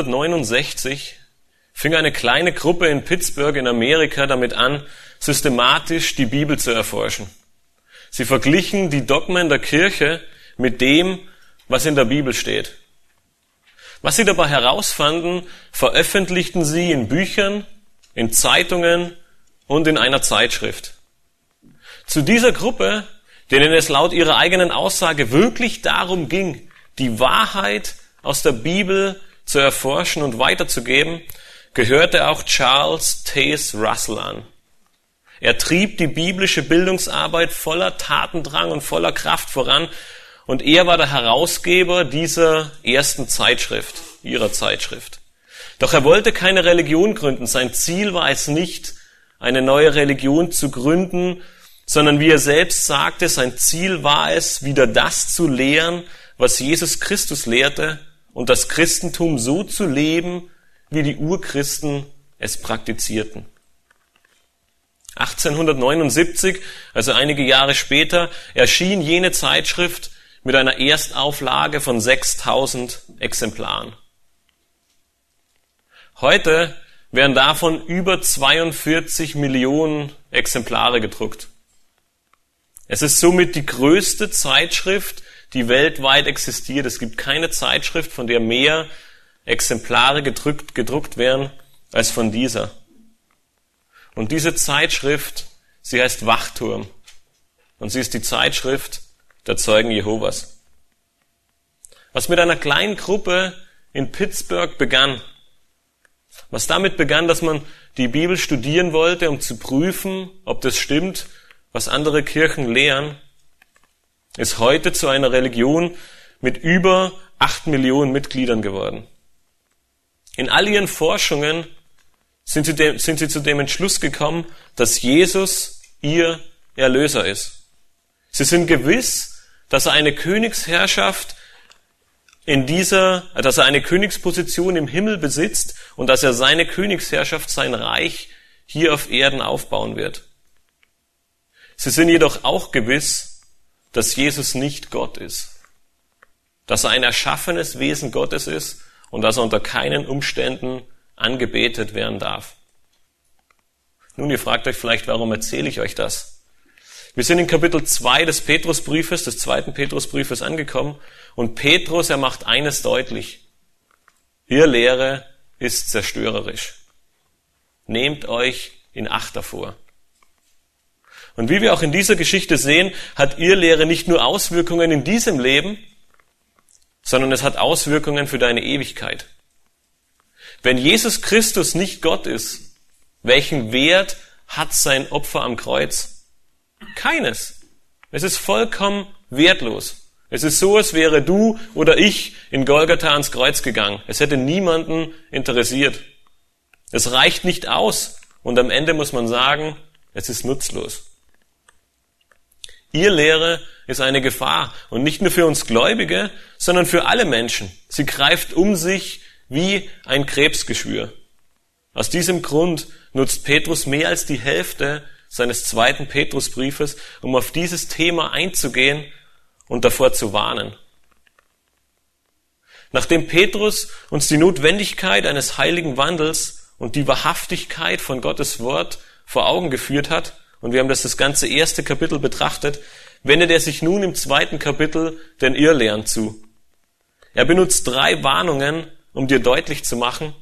1869 fing eine kleine Gruppe in Pittsburgh in Amerika damit an, systematisch die Bibel zu erforschen. Sie verglichen die Dogmen der Kirche mit dem, was in der Bibel steht. Was sie dabei herausfanden, veröffentlichten sie in Büchern, in Zeitungen und in einer Zeitschrift. Zu dieser Gruppe, denen es laut ihrer eigenen Aussage wirklich darum ging, die Wahrheit aus der Bibel zu erforschen und weiterzugeben, gehörte auch Charles Taze Russell an. Er trieb die biblische Bildungsarbeit voller Tatendrang und voller Kraft voran und er war der Herausgeber dieser ersten Zeitschrift, ihrer Zeitschrift. Doch er wollte keine Religion gründen. Sein Ziel war es nicht, eine neue Religion zu gründen, sondern wie er selbst sagte, sein Ziel war es, wieder das zu lehren, was Jesus Christus lehrte und das Christentum so zu leben, wie die Urchristen es praktizierten. 1879, also einige Jahre später, erschien jene Zeitschrift mit einer Erstauflage von 6000 Exemplaren. Heute werden davon über 42 Millionen Exemplare gedruckt. Es ist somit die größte Zeitschrift, die weltweit existiert. Es gibt keine Zeitschrift, von der mehr Exemplare gedruckt, gedruckt werden als von dieser. Und diese Zeitschrift, sie heißt Wachturm. Und sie ist die Zeitschrift der Zeugen Jehovas. Was mit einer kleinen Gruppe in Pittsburgh begann, was damit begann, dass man die Bibel studieren wollte, um zu prüfen, ob das stimmt, was andere Kirchen lehren, ist heute zu einer Religion mit über acht Millionen Mitgliedern geworden. In all ihren Forschungen sind sie, de, sind sie zu dem Entschluss gekommen, dass Jesus ihr Erlöser ist. Sie sind gewiss, dass er eine Königsherrschaft in dieser, dass er eine Königsposition im Himmel besitzt und dass er seine Königsherrschaft, sein Reich hier auf Erden aufbauen wird. Sie sind jedoch auch gewiss, dass Jesus nicht Gott ist. Dass er ein erschaffenes Wesen Gottes ist und dass er unter keinen Umständen angebetet werden darf. Nun, ihr fragt euch vielleicht, warum erzähle ich euch das? Wir sind in Kapitel 2 des Petrusbriefes, des zweiten Petrusbriefes angekommen und Petrus, er macht eines deutlich. Ihr Lehre ist zerstörerisch. Nehmt euch in Acht davor. Und wie wir auch in dieser Geschichte sehen, hat Irrlehre nicht nur Auswirkungen in diesem Leben, sondern es hat Auswirkungen für deine Ewigkeit. Wenn Jesus Christus nicht Gott ist, welchen Wert hat sein Opfer am Kreuz? Keines. Es ist vollkommen wertlos. Es ist so, als wäre du oder ich in Golgatha ans Kreuz gegangen. Es hätte niemanden interessiert. Es reicht nicht aus. Und am Ende muss man sagen, es ist nutzlos. Ihr Lehre ist eine Gefahr und nicht nur für uns Gläubige, sondern für alle Menschen. Sie greift um sich wie ein Krebsgeschwür. Aus diesem Grund nutzt Petrus mehr als die Hälfte seines zweiten Petrusbriefes, um auf dieses Thema einzugehen und davor zu warnen. Nachdem Petrus uns die Notwendigkeit eines heiligen Wandels und die Wahrhaftigkeit von Gottes Wort vor Augen geführt hat, und wir haben das das ganze erste Kapitel betrachtet, wendet er sich nun im zweiten Kapitel den Irrlehren zu. Er benutzt drei Warnungen, um dir deutlich zu machen,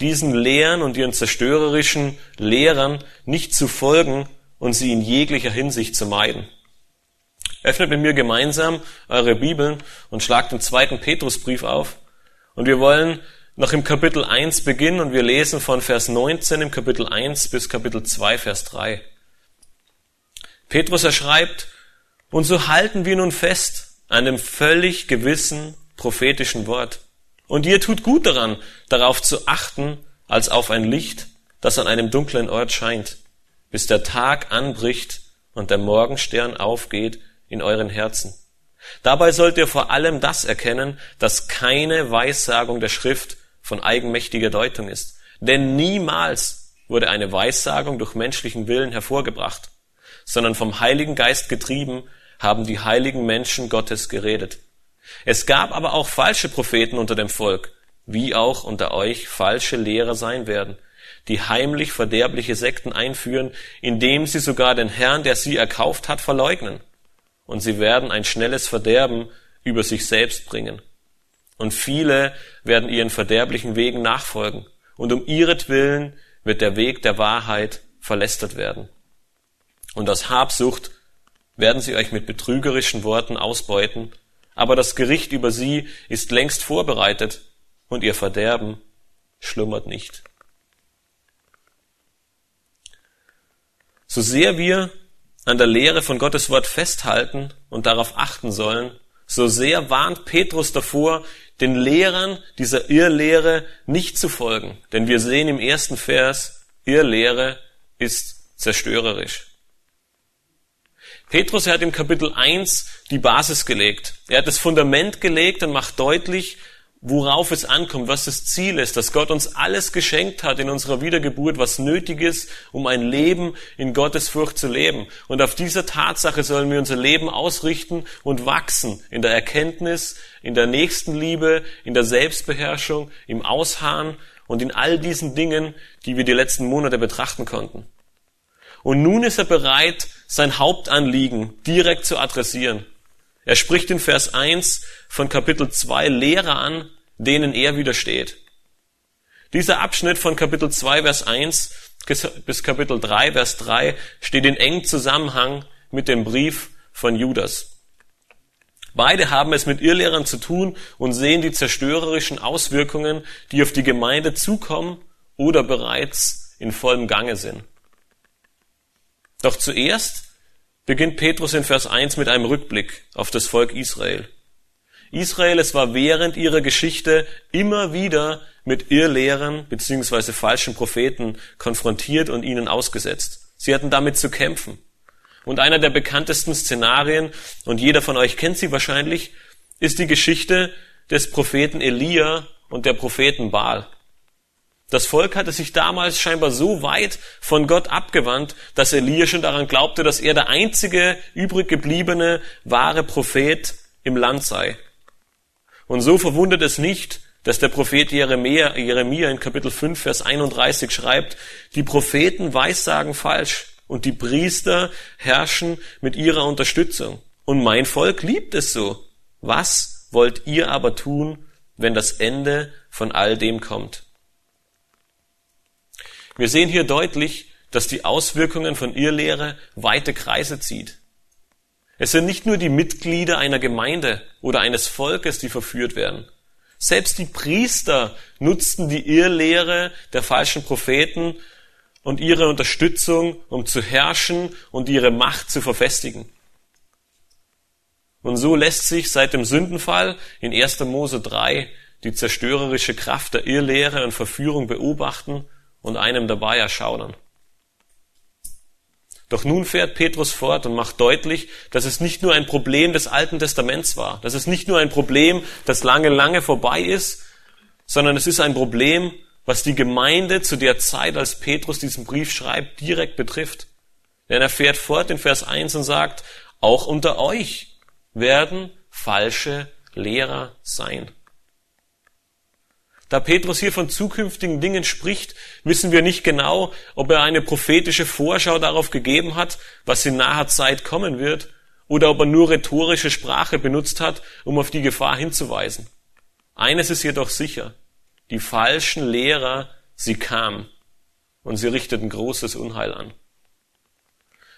diesen Lehren und ihren zerstörerischen Lehrern nicht zu folgen und sie in jeglicher Hinsicht zu meiden. Öffnet mit mir gemeinsam eure Bibeln und schlagt den zweiten Petrusbrief auf. Und wir wollen noch im Kapitel 1 beginnen und wir lesen von Vers 19 im Kapitel 1 bis Kapitel 2, Vers 3. Petrus erschreibt, und so halten wir nun fest an dem völlig gewissen prophetischen Wort. Und ihr tut gut daran, darauf zu achten, als auf ein Licht, das an einem dunklen Ort scheint, bis der Tag anbricht und der Morgenstern aufgeht in euren Herzen. Dabei sollt ihr vor allem das erkennen, dass keine Weissagung der Schrift von eigenmächtiger Deutung ist. Denn niemals wurde eine Weissagung durch menschlichen Willen hervorgebracht, sondern vom Heiligen Geist getrieben haben die heiligen Menschen Gottes geredet. Es gab aber auch falsche Propheten unter dem Volk, wie auch unter euch falsche Lehrer sein werden, die heimlich verderbliche Sekten einführen, indem sie sogar den Herrn, der sie erkauft hat, verleugnen. Und sie werden ein schnelles Verderben über sich selbst bringen. Und viele werden ihren verderblichen Wegen nachfolgen. Und um ihretwillen wird der Weg der Wahrheit verlästert werden. Und aus Habsucht werden sie euch mit betrügerischen Worten ausbeuten aber das Gericht über sie ist längst vorbereitet und ihr Verderben schlummert nicht. So sehr wir an der Lehre von Gottes Wort festhalten und darauf achten sollen, so sehr warnt Petrus davor, den Lehrern dieser Irrlehre nicht zu folgen. Denn wir sehen im ersten Vers, Irrlehre ist zerstörerisch. Petrus hat im Kapitel 1 die Basis gelegt. Er hat das Fundament gelegt und macht deutlich, worauf es ankommt, was das Ziel ist, dass Gott uns alles geschenkt hat in unserer Wiedergeburt, was nötig ist, um ein Leben in Gottes Furcht zu leben. Und auf dieser Tatsache sollen wir unser Leben ausrichten und wachsen in der Erkenntnis, in der Nächstenliebe, in der Selbstbeherrschung, im Ausharren und in all diesen Dingen, die wir die letzten Monate betrachten konnten. Und nun ist er bereit, sein Hauptanliegen direkt zu adressieren. Er spricht in Vers 1 von Kapitel 2 Lehrer an, denen er widersteht. Dieser Abschnitt von Kapitel 2, Vers 1 bis Kapitel 3, Vers 3 steht in engem Zusammenhang mit dem Brief von Judas. Beide haben es mit Irrlehrern zu tun und sehen die zerstörerischen Auswirkungen, die auf die Gemeinde zukommen oder bereits in vollem Gange sind. Doch zuerst beginnt Petrus in Vers 1 mit einem Rückblick auf das Volk Israel. Israel, es war während ihrer Geschichte immer wieder mit Irrlehrern bzw. falschen Propheten konfrontiert und ihnen ausgesetzt. Sie hatten damit zu kämpfen. Und einer der bekanntesten Szenarien, und jeder von euch kennt sie wahrscheinlich, ist die Geschichte des Propheten Elia und der Propheten Baal. Das Volk hatte sich damals scheinbar so weit von Gott abgewandt, dass Elia schon daran glaubte, dass er der einzige übrig gebliebene wahre Prophet im Land sei. Und so verwundert es nicht, dass der Prophet Jeremia, Jeremia in Kapitel 5, Vers 31 schreibt, die Propheten weissagen falsch und die Priester herrschen mit ihrer Unterstützung. Und mein Volk liebt es so. Was wollt ihr aber tun, wenn das Ende von all dem kommt? Wir sehen hier deutlich, dass die Auswirkungen von Irrlehre weite Kreise zieht. Es sind nicht nur die Mitglieder einer Gemeinde oder eines Volkes, die verführt werden. Selbst die Priester nutzten die Irrlehre der falschen Propheten und ihre Unterstützung, um zu herrschen und ihre Macht zu verfestigen. Und so lässt sich seit dem Sündenfall in 1. Mose 3 die zerstörerische Kraft der Irrlehre und Verführung beobachten und einem dabei erschaudern. Doch nun fährt Petrus fort und macht deutlich, dass es nicht nur ein Problem des Alten Testaments war, dass es nicht nur ein Problem, das lange, lange vorbei ist, sondern es ist ein Problem, was die Gemeinde zu der Zeit, als Petrus diesen Brief schreibt, direkt betrifft. Denn er fährt fort in Vers 1 und sagt, auch unter euch werden falsche Lehrer sein. Da Petrus hier von zukünftigen Dingen spricht, wissen wir nicht genau, ob er eine prophetische Vorschau darauf gegeben hat, was in naher Zeit kommen wird, oder ob er nur rhetorische Sprache benutzt hat, um auf die Gefahr hinzuweisen. Eines ist jedoch sicher, die falschen Lehrer sie kamen und sie richteten großes Unheil an.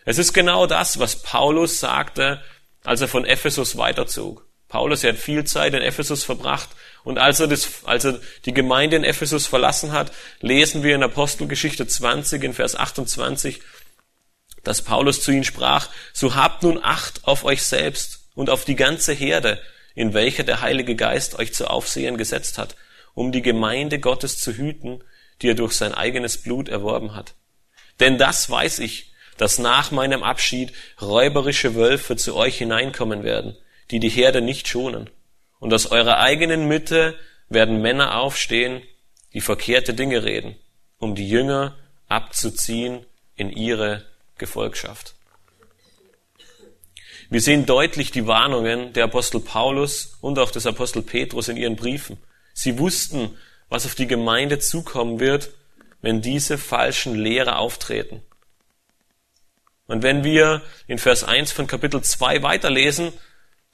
Es ist genau das, was Paulus sagte, als er von Ephesus weiterzog. Paulus er hat viel Zeit in Ephesus verbracht und als er, das, als er die Gemeinde in Ephesus verlassen hat, lesen wir in Apostelgeschichte 20 in Vers 28, dass Paulus zu ihnen sprach, so habt nun Acht auf euch selbst und auf die ganze Herde, in welcher der Heilige Geist euch zu Aufsehern gesetzt hat, um die Gemeinde Gottes zu hüten, die er durch sein eigenes Blut erworben hat. Denn das weiß ich, dass nach meinem Abschied räuberische Wölfe zu euch hineinkommen werden, die die Herde nicht schonen. Und aus eurer eigenen Mitte werden Männer aufstehen, die verkehrte Dinge reden, um die Jünger abzuziehen in ihre Gefolgschaft. Wir sehen deutlich die Warnungen der Apostel Paulus und auch des Apostel Petrus in ihren Briefen. Sie wussten, was auf die Gemeinde zukommen wird, wenn diese falschen Lehrer auftreten. Und wenn wir in Vers 1 von Kapitel 2 weiterlesen,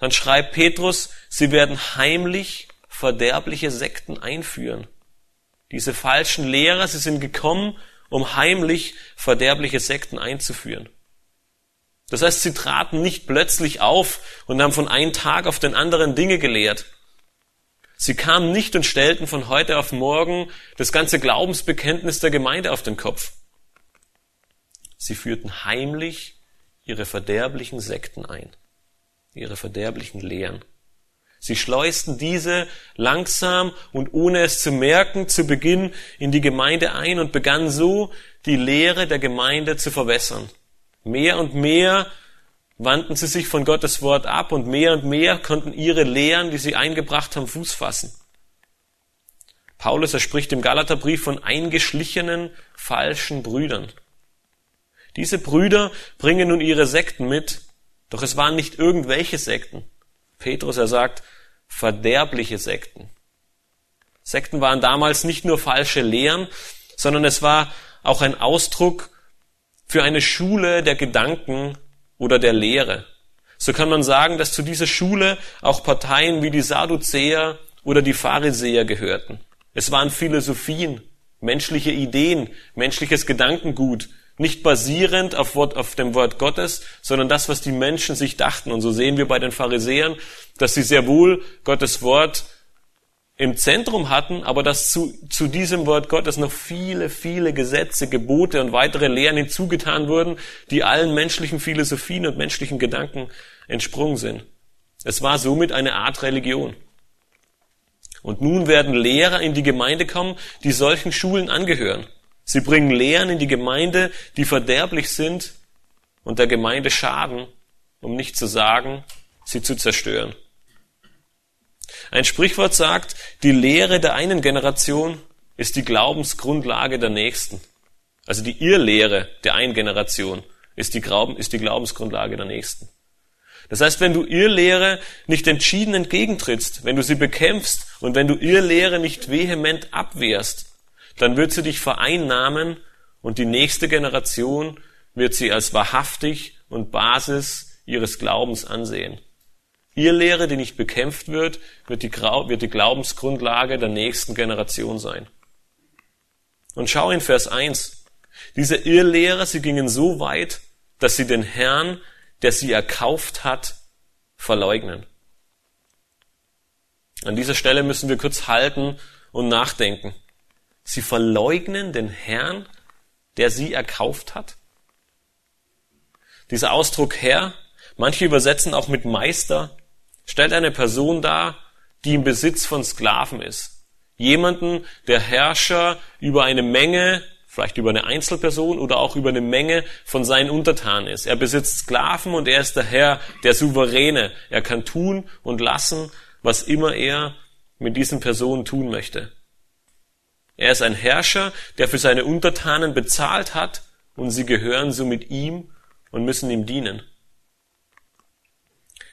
dann schreibt Petrus, sie werden heimlich verderbliche Sekten einführen. Diese falschen Lehrer, sie sind gekommen, um heimlich verderbliche Sekten einzuführen. Das heißt, sie traten nicht plötzlich auf und haben von einem Tag auf den anderen Dinge gelehrt. Sie kamen nicht und stellten von heute auf morgen das ganze Glaubensbekenntnis der Gemeinde auf den Kopf. Sie führten heimlich ihre verderblichen Sekten ein ihre verderblichen Lehren. Sie schleusten diese langsam und ohne es zu merken zu Beginn in die Gemeinde ein und begannen so die Lehre der Gemeinde zu verwässern. Mehr und mehr wandten sie sich von Gottes Wort ab und mehr und mehr konnten ihre Lehren, die sie eingebracht haben, Fuß fassen. Paulus, er spricht im Galaterbrief von eingeschlichenen falschen Brüdern. Diese Brüder bringen nun ihre Sekten mit, doch es waren nicht irgendwelche Sekten. Petrus, er sagt, verderbliche Sekten. Sekten waren damals nicht nur falsche Lehren, sondern es war auch ein Ausdruck für eine Schule der Gedanken oder der Lehre. So kann man sagen, dass zu dieser Schule auch Parteien wie die Sadduzäer oder die Pharisäer gehörten. Es waren Philosophien, menschliche Ideen, menschliches Gedankengut, nicht basierend auf, Wort, auf dem Wort Gottes, sondern das, was die Menschen sich dachten. Und so sehen wir bei den Pharisäern, dass sie sehr wohl Gottes Wort im Zentrum hatten, aber dass zu, zu diesem Wort Gottes noch viele, viele Gesetze, Gebote und weitere Lehren hinzugetan wurden, die allen menschlichen Philosophien und menschlichen Gedanken entsprungen sind. Es war somit eine Art Religion. Und nun werden Lehrer in die Gemeinde kommen, die solchen Schulen angehören. Sie bringen Lehren in die Gemeinde, die verderblich sind und der Gemeinde schaden, um nicht zu sagen, sie zu zerstören. Ein Sprichwort sagt, die Lehre der einen Generation ist die Glaubensgrundlage der nächsten. Also die Irrlehre der einen Generation ist die, Glauben, ist die Glaubensgrundlage der nächsten. Das heißt, wenn du Irrlehre nicht entschieden entgegentrittst, wenn du sie bekämpfst und wenn du Irrlehre nicht vehement abwehrst, dann wird sie dich vereinnahmen und die nächste Generation wird sie als wahrhaftig und Basis ihres Glaubens ansehen. Ihr Lehre, die nicht bekämpft wird, wird die, wird die Glaubensgrundlage der nächsten Generation sein. Und schau in Vers 1. Diese Irrlehrer, sie gingen so weit, dass sie den Herrn, der sie erkauft hat, verleugnen. An dieser Stelle müssen wir kurz halten und nachdenken. Sie verleugnen den Herrn, der sie erkauft hat. Dieser Ausdruck Herr, manche übersetzen auch mit Meister, stellt eine Person dar, die im Besitz von Sklaven ist. Jemanden, der Herrscher über eine Menge, vielleicht über eine Einzelperson oder auch über eine Menge von seinen Untertanen ist. Er besitzt Sklaven und er ist der Herr, der Souveräne. Er kann tun und lassen, was immer er mit diesen Personen tun möchte. Er ist ein Herrscher, der für seine Untertanen bezahlt hat und sie gehören somit ihm und müssen ihm dienen.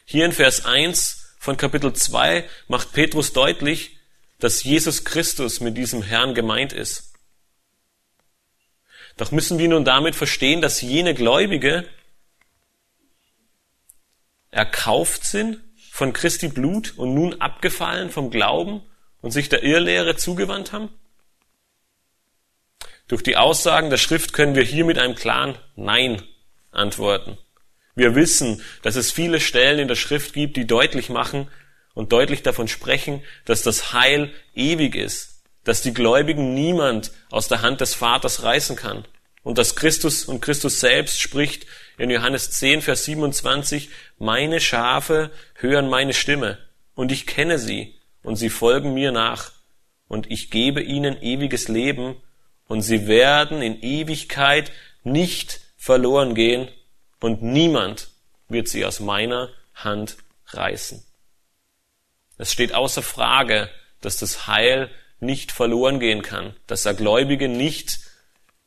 Hier in Vers 1 von Kapitel 2 macht Petrus deutlich, dass Jesus Christus mit diesem Herrn gemeint ist. Doch müssen wir nun damit verstehen, dass jene Gläubige erkauft sind von Christi Blut und nun abgefallen vom Glauben und sich der Irrlehre zugewandt haben? Durch die Aussagen der Schrift können wir hier mit einem klaren Nein antworten. Wir wissen, dass es viele Stellen in der Schrift gibt, die deutlich machen und deutlich davon sprechen, dass das Heil ewig ist, dass die Gläubigen niemand aus der Hand des Vaters reißen kann und dass Christus und Christus selbst spricht in Johannes 10, Vers 27, meine Schafe hören meine Stimme und ich kenne sie und sie folgen mir nach und ich gebe ihnen ewiges Leben und sie werden in Ewigkeit nicht verloren gehen und niemand wird sie aus meiner Hand reißen. Es steht außer Frage, dass das Heil nicht verloren gehen kann, dass der Gläubige nicht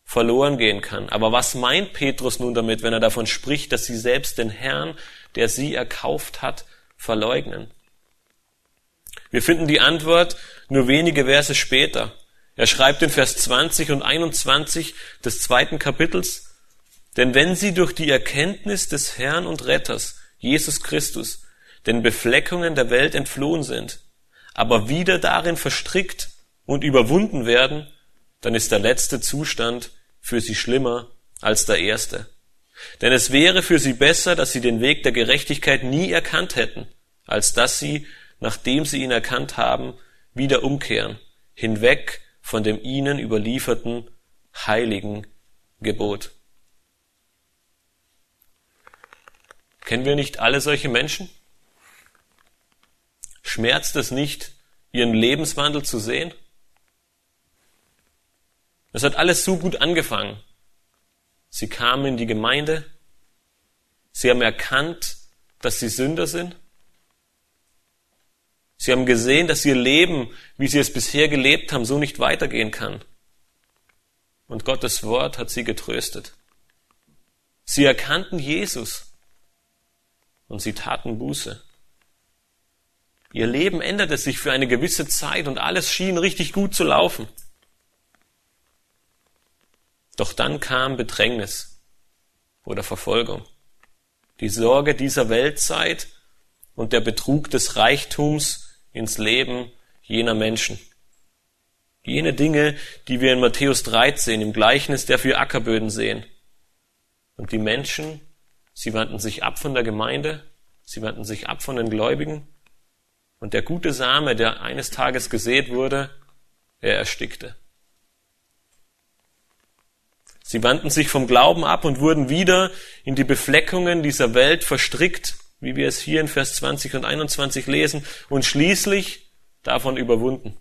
verloren gehen kann. Aber was meint Petrus nun damit, wenn er davon spricht, dass sie selbst den Herrn, der sie erkauft hat, verleugnen? Wir finden die Antwort nur wenige Verse später. Er schreibt in Vers 20 und 21 des zweiten Kapitels, denn wenn sie durch die Erkenntnis des Herrn und Retters, Jesus Christus, den Befleckungen der Welt entflohen sind, aber wieder darin verstrickt und überwunden werden, dann ist der letzte Zustand für sie schlimmer als der erste. Denn es wäre für sie besser, dass sie den Weg der Gerechtigkeit nie erkannt hätten, als dass sie, nachdem sie ihn erkannt haben, wieder umkehren, hinweg von dem ihnen überlieferten heiligen Gebot. Kennen wir nicht alle solche Menschen? Schmerzt es nicht, ihren Lebenswandel zu sehen? Es hat alles so gut angefangen. Sie kamen in die Gemeinde, sie haben erkannt, dass sie Sünder sind. Sie haben gesehen, dass ihr Leben, wie sie es bisher gelebt haben, so nicht weitergehen kann. Und Gottes Wort hat sie getröstet. Sie erkannten Jesus und sie taten Buße. Ihr Leben änderte sich für eine gewisse Zeit und alles schien richtig gut zu laufen. Doch dann kam Bedrängnis oder Verfolgung. Die Sorge dieser Weltzeit und der Betrug des Reichtums ins Leben jener Menschen. Jene Dinge, die wir in Matthäus 13 im Gleichnis der vier Ackerböden sehen. Und die Menschen, sie wandten sich ab von der Gemeinde, sie wandten sich ab von den Gläubigen. Und der gute Same, der eines Tages gesät wurde, er erstickte. Sie wandten sich vom Glauben ab und wurden wieder in die Befleckungen dieser Welt verstrickt, wie wir es hier in Vers 20 und 21 lesen, und schließlich davon überwunden.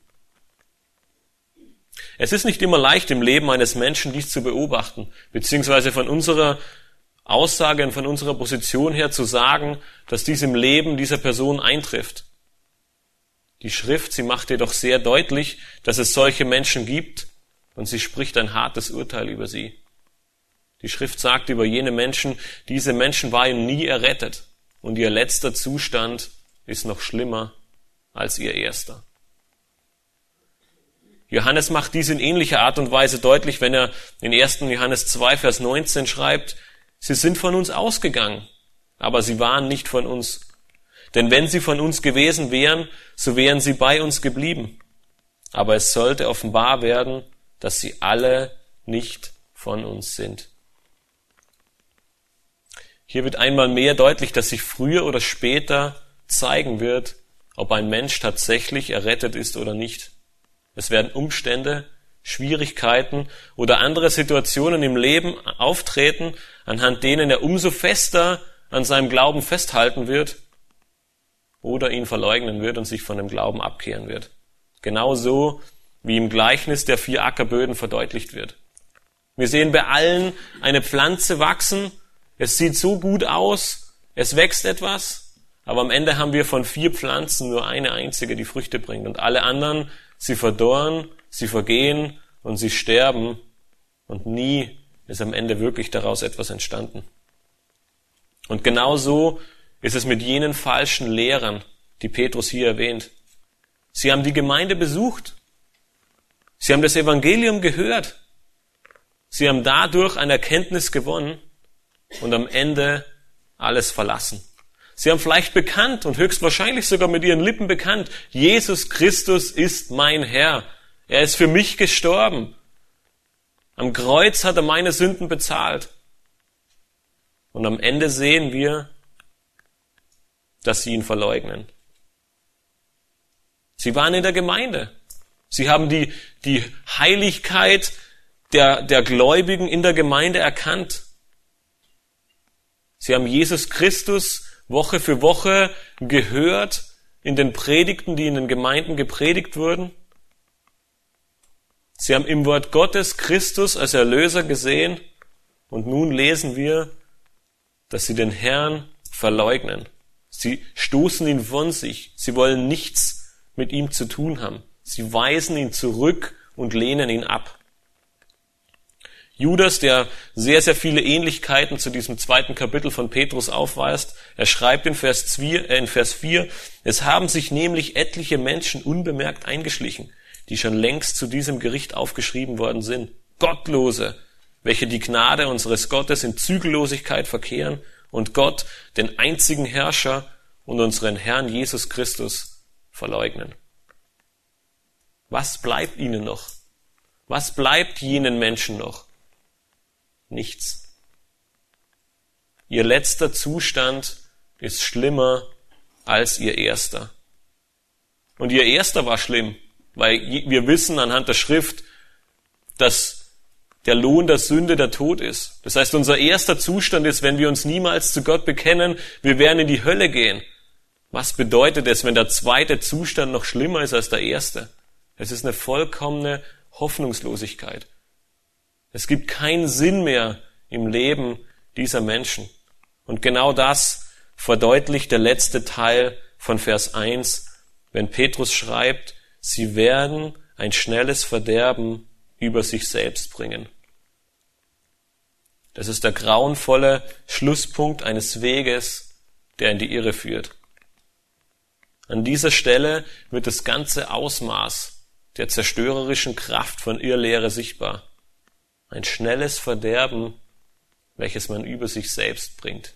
Es ist nicht immer leicht im Leben eines Menschen dies zu beobachten, beziehungsweise von unserer Aussage und von unserer Position her zu sagen, dass dies im Leben dieser Person eintrifft. Die Schrift, sie macht jedoch sehr deutlich, dass es solche Menschen gibt und sie spricht ein hartes Urteil über sie. Die Schrift sagt über jene Menschen, diese Menschen waren nie errettet und ihr letzter Zustand ist noch schlimmer als ihr erster. Johannes macht dies in ähnlicher Art und Weise deutlich, wenn er in 1. Johannes 2, Vers 19 schreibt, Sie sind von uns ausgegangen, aber sie waren nicht von uns. Denn wenn sie von uns gewesen wären, so wären sie bei uns geblieben. Aber es sollte offenbar werden, dass sie alle nicht von uns sind. Hier wird einmal mehr deutlich, dass sich früher oder später zeigen wird, ob ein Mensch tatsächlich errettet ist oder nicht. Es werden Umstände, Schwierigkeiten oder andere Situationen im Leben auftreten, anhand denen er umso fester an seinem Glauben festhalten wird oder ihn verleugnen wird und sich von dem Glauben abkehren wird. Genauso wie im Gleichnis der vier Ackerböden verdeutlicht wird. Wir sehen bei allen eine Pflanze wachsen es sieht so gut aus, es wächst etwas, aber am Ende haben wir von vier Pflanzen nur eine einzige, die Früchte bringt. Und alle anderen, sie verdorren, sie vergehen und sie sterben. Und nie ist am Ende wirklich daraus etwas entstanden. Und genau so ist es mit jenen falschen Lehrern, die Petrus hier erwähnt. Sie haben die Gemeinde besucht. Sie haben das Evangelium gehört. Sie haben dadurch eine Erkenntnis gewonnen, und am Ende alles verlassen. Sie haben vielleicht bekannt und höchstwahrscheinlich sogar mit ihren Lippen bekannt, Jesus Christus ist mein Herr. Er ist für mich gestorben. Am Kreuz hat er meine Sünden bezahlt. Und am Ende sehen wir, dass sie ihn verleugnen. Sie waren in der Gemeinde. Sie haben die, die Heiligkeit der, der Gläubigen in der Gemeinde erkannt. Sie haben Jesus Christus Woche für Woche gehört in den Predigten, die in den Gemeinden gepredigt wurden. Sie haben im Wort Gottes Christus als Erlöser gesehen und nun lesen wir, dass sie den Herrn verleugnen. Sie stoßen ihn von sich. Sie wollen nichts mit ihm zu tun haben. Sie weisen ihn zurück und lehnen ihn ab. Judas, der sehr, sehr viele Ähnlichkeiten zu diesem zweiten Kapitel von Petrus aufweist, er schreibt in Vers 4, äh in Vers 4 es haben sich nämlich etliche Menschen unbemerkt eingeschlichen, die schon längst zu diesem Gericht aufgeschrieben worden sind. Gottlose, welche die Gnade unseres Gottes in Zügellosigkeit verkehren und Gott, den einzigen Herrscher und unseren Herrn Jesus Christus, verleugnen. Was bleibt ihnen noch? Was bleibt jenen Menschen noch? Nichts. Ihr letzter Zustand ist schlimmer als ihr erster. Und ihr erster war schlimm, weil wir wissen anhand der Schrift, dass der Lohn der Sünde der Tod ist. Das heißt, unser erster Zustand ist, wenn wir uns niemals zu Gott bekennen, wir werden in die Hölle gehen. Was bedeutet es, wenn der zweite Zustand noch schlimmer ist als der erste? Es ist eine vollkommene Hoffnungslosigkeit. Es gibt keinen Sinn mehr im Leben dieser Menschen. Und genau das verdeutlicht der letzte Teil von Vers 1, wenn Petrus schreibt, sie werden ein schnelles Verderben über sich selbst bringen. Das ist der grauenvolle Schlusspunkt eines Weges, der in die Irre führt. An dieser Stelle wird das ganze Ausmaß der zerstörerischen Kraft von Irrlehre sichtbar ein schnelles Verderben, welches man über sich selbst bringt.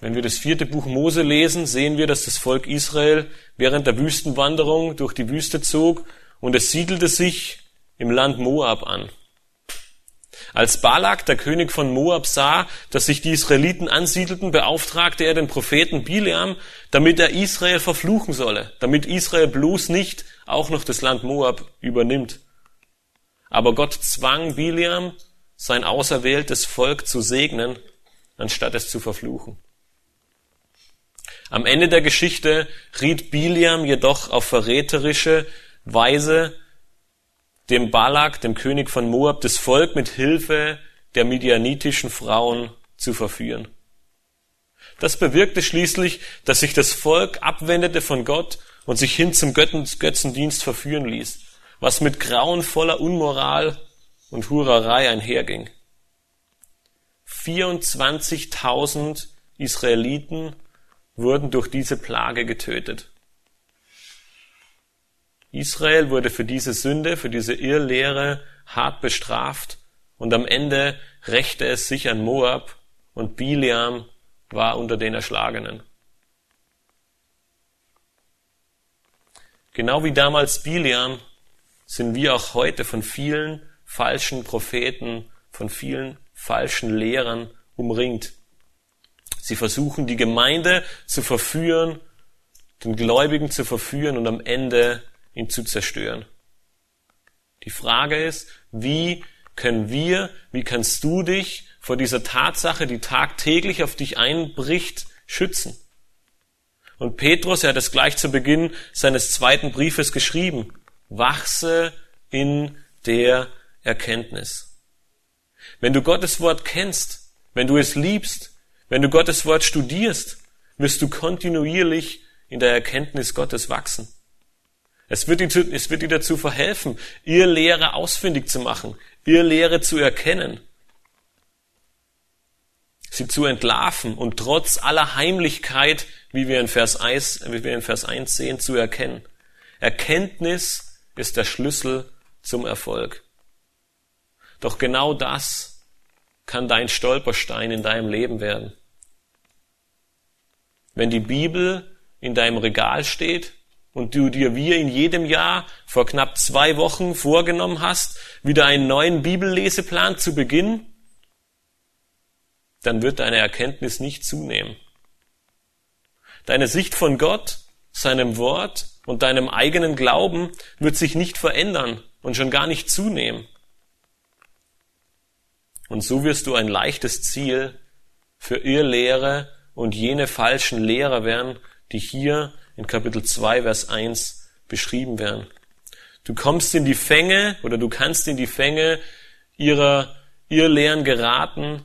Wenn wir das vierte Buch Mose lesen, sehen wir, dass das Volk Israel während der Wüstenwanderung durch die Wüste zog und es siedelte sich im Land Moab an. Als Balak, der König von Moab, sah, dass sich die Israeliten ansiedelten, beauftragte er den Propheten Bileam, damit er Israel verfluchen solle, damit Israel bloß nicht auch noch das Land Moab übernimmt. Aber Gott zwang Bileam, sein auserwähltes Volk zu segnen, anstatt es zu verfluchen. Am Ende der Geschichte riet Bileam jedoch auf verräterische Weise dem Balak, dem König von Moab, das Volk mit Hilfe der midianitischen Frauen zu verführen. Das bewirkte schließlich, dass sich das Volk abwendete von Gott und sich hin zum Götzendienst verführen ließ, was mit grauenvoller Unmoral und Hurerei einherging. 24.000 Israeliten wurden durch diese Plage getötet. Israel wurde für diese Sünde, für diese Irrlehre hart bestraft und am Ende rächte es sich an Moab und Biliam war unter den Erschlagenen. Genau wie damals Biliam sind wir auch heute von vielen falschen Propheten, von vielen falschen Lehrern umringt. Sie versuchen die Gemeinde zu verführen, den Gläubigen zu verführen und am Ende ihn zu zerstören. Die Frage ist, wie können wir, wie kannst du dich vor dieser Tatsache, die tagtäglich auf dich einbricht, schützen? Und Petrus, er hat es gleich zu Beginn seines zweiten Briefes geschrieben, wachse in der Erkenntnis. Wenn du Gottes Wort kennst, wenn du es liebst, wenn du Gottes Wort studierst, wirst du kontinuierlich in der Erkenntnis Gottes wachsen. Es wird, dir, dazu verhelfen, ihr Lehre ausfindig zu machen, ihr Lehre zu erkennen, sie zu entlarven und trotz aller Heimlichkeit, wie wir in Vers 1, wie wir in Vers 1 sehen, zu erkennen. Erkenntnis ist der Schlüssel zum Erfolg. Doch genau das kann dein Stolperstein in deinem Leben werden. Wenn die Bibel in deinem Regal steht und du dir wie in jedem Jahr vor knapp zwei Wochen vorgenommen hast, wieder einen neuen Bibelleseplan zu beginnen, dann wird deine Erkenntnis nicht zunehmen. Deine Sicht von Gott, seinem Wort und deinem eigenen Glauben wird sich nicht verändern und schon gar nicht zunehmen. Und so wirst du ein leichtes Ziel für Irrlehre und jene falschen Lehrer werden, die hier in Kapitel 2, Vers 1 beschrieben werden. Du kommst in die Fänge oder du kannst in die Fänge ihrer Irrlehren geraten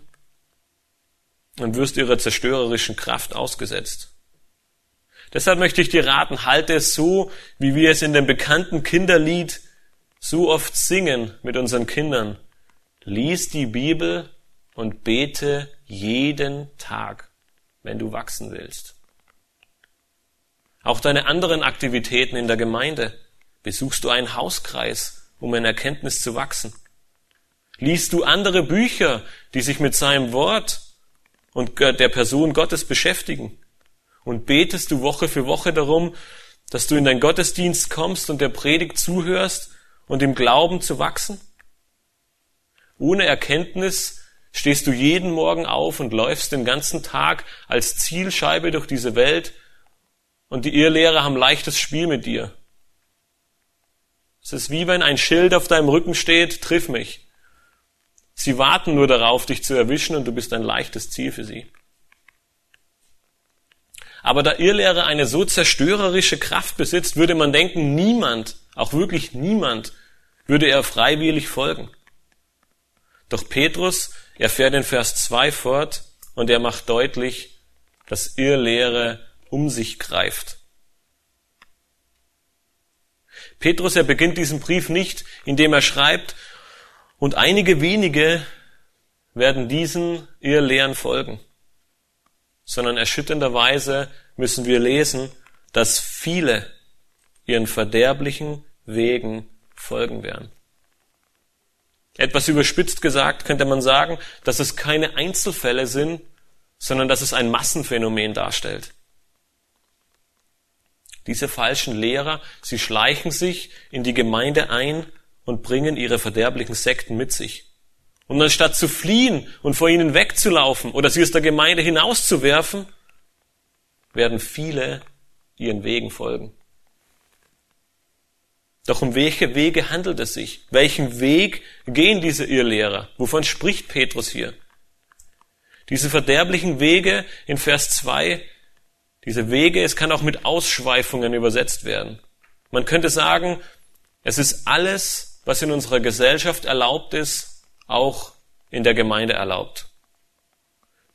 und wirst ihrer zerstörerischen Kraft ausgesetzt. Deshalb möchte ich dir raten, halte es so, wie wir es in dem bekannten Kinderlied so oft singen mit unseren Kindern. Lies die Bibel und bete jeden Tag, wenn du wachsen willst. Auch deine anderen Aktivitäten in der Gemeinde. Besuchst du einen Hauskreis, um in Erkenntnis zu wachsen? Liest du andere Bücher, die sich mit seinem Wort und der Person Gottes beschäftigen? Und betest du Woche für Woche darum, dass du in dein Gottesdienst kommst und der Predigt zuhörst und im Glauben zu wachsen? Ohne Erkenntnis stehst du jeden Morgen auf und läufst den ganzen Tag als Zielscheibe durch diese Welt und die Irrlehrer haben leichtes Spiel mit dir. Es ist wie wenn ein Schild auf deinem Rücken steht, triff mich. Sie warten nur darauf, dich zu erwischen und du bist ein leichtes Ziel für sie. Aber da Irrlehre eine so zerstörerische Kraft besitzt, würde man denken, niemand, auch wirklich niemand, würde er freiwillig folgen. Doch Petrus, er fährt in Vers 2 fort und er macht deutlich, dass Irrlehre um sich greift. Petrus, er beginnt diesen Brief nicht, indem er schreibt, und einige wenige werden diesen Irrlehren folgen, sondern erschütternderweise müssen wir lesen, dass viele ihren verderblichen Wegen folgen werden. Etwas überspitzt gesagt könnte man sagen, dass es keine Einzelfälle sind, sondern dass es ein Massenphänomen darstellt. Diese falschen Lehrer, sie schleichen sich in die Gemeinde ein und bringen ihre verderblichen Sekten mit sich. Und anstatt zu fliehen und vor ihnen wegzulaufen oder sie aus der Gemeinde hinauszuwerfen, werden viele ihren Wegen folgen. Doch um welche Wege handelt es sich? Welchen Weg gehen diese Irrlehrer? Wovon spricht Petrus hier? Diese verderblichen Wege in Vers 2 diese Wege, es kann auch mit Ausschweifungen übersetzt werden. Man könnte sagen, es ist alles, was in unserer Gesellschaft erlaubt ist, auch in der Gemeinde erlaubt.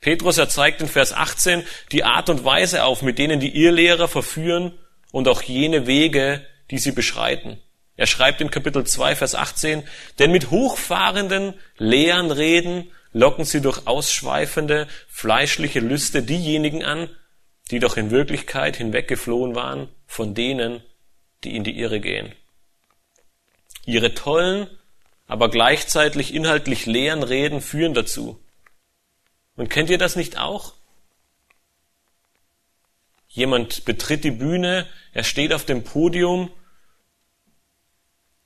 Petrus erzeigt in Vers 18 die Art und Weise auf, mit denen die Irrlehrer verführen und auch jene Wege, die sie beschreiten. Er schreibt in Kapitel 2, Vers 18, denn mit hochfahrenden, leeren Reden locken sie durch ausschweifende, fleischliche Lüste diejenigen an, die doch in Wirklichkeit hinweggeflohen waren von denen, die in die Irre gehen. Ihre tollen, aber gleichzeitig inhaltlich leeren Reden führen dazu. Und kennt ihr das nicht auch? Jemand betritt die Bühne, er steht auf dem Podium